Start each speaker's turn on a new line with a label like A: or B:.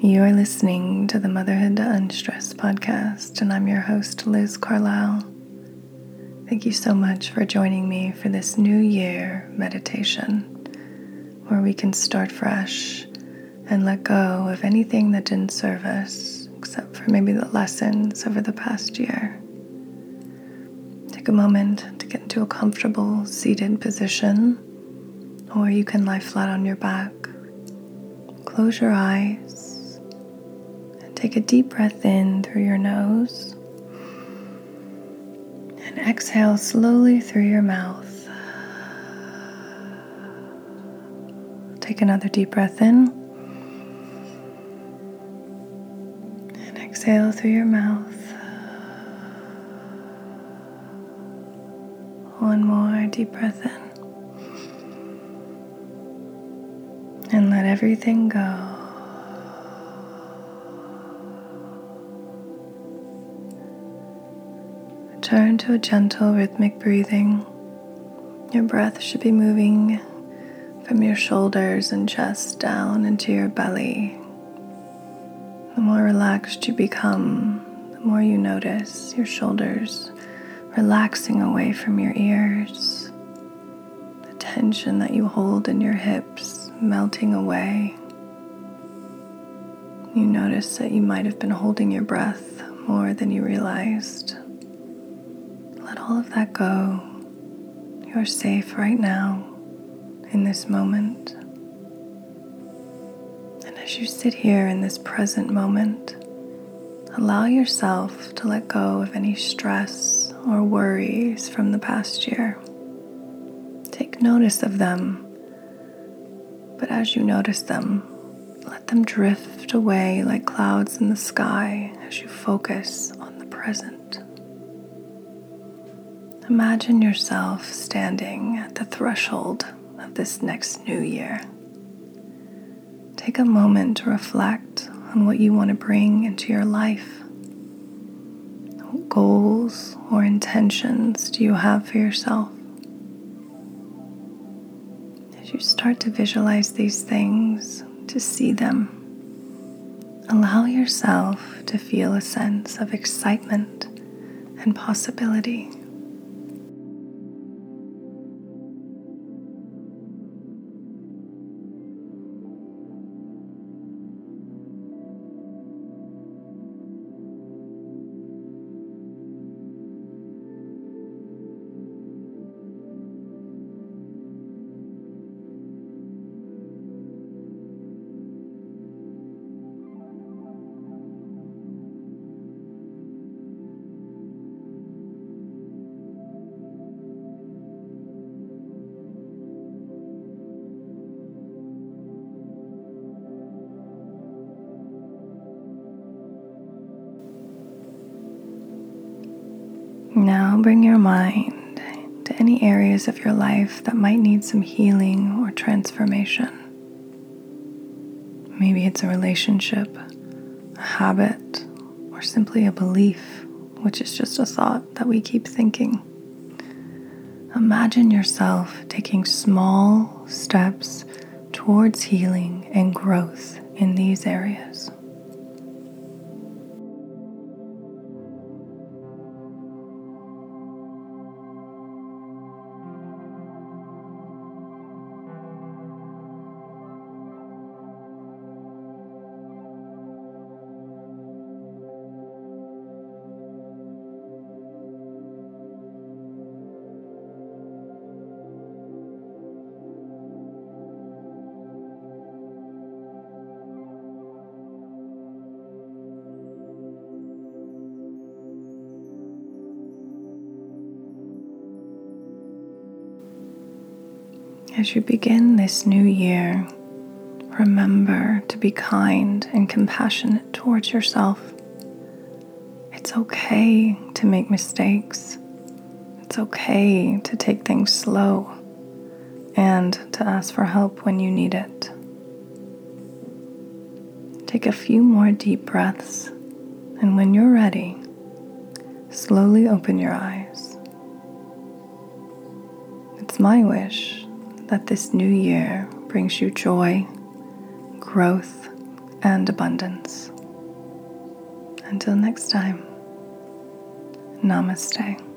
A: You are listening to the Motherhood to Unstress podcast, and I'm your host, Liz Carlisle. Thank you so much for joining me for this new year meditation where we can start fresh and let go of anything that didn't serve us, except for maybe the lessons over the past year. Take a moment to get into a comfortable seated position, or you can lie flat on your back. Close your eyes take a deep breath in through your nose and exhale slowly through your mouth. Take another deep breath in and exhale through your mouth. One more deep breath in. And let everything go. Turn to a gentle rhythmic breathing. Your breath should be moving from your shoulders and chest down into your belly. The more relaxed you become, the more you notice your shoulders relaxing away from your ears, the tension that you hold in your hips melting away. You notice that you might have been holding your breath more than you realized. Let all of that go. You're safe right now in this moment. And as you sit here in this present moment, allow yourself to let go of any stress or worries from the past year. Take notice of them, but as you notice them, let them drift away like clouds in the sky as you focus on the present. Imagine yourself standing at the threshold of this next new year. Take a moment to reflect on what you want to bring into your life. What goals or intentions do you have for yourself? As you start to visualize these things, to see them, allow yourself to feel a sense of excitement and possibility. Bring your mind to any areas of your life that might need some healing or transformation. Maybe it's a relationship, a habit, or simply a belief, which is just a thought that we keep thinking. Imagine yourself taking small steps towards healing and growth in these areas. As you begin this new year, remember to be kind and compassionate towards yourself. It's okay to make mistakes. It's okay to take things slow and to ask for help when you need it. Take a few more deep breaths, and when you're ready, slowly open your eyes. It's my wish that this new year brings you joy, growth, and abundance. Until next time, namaste.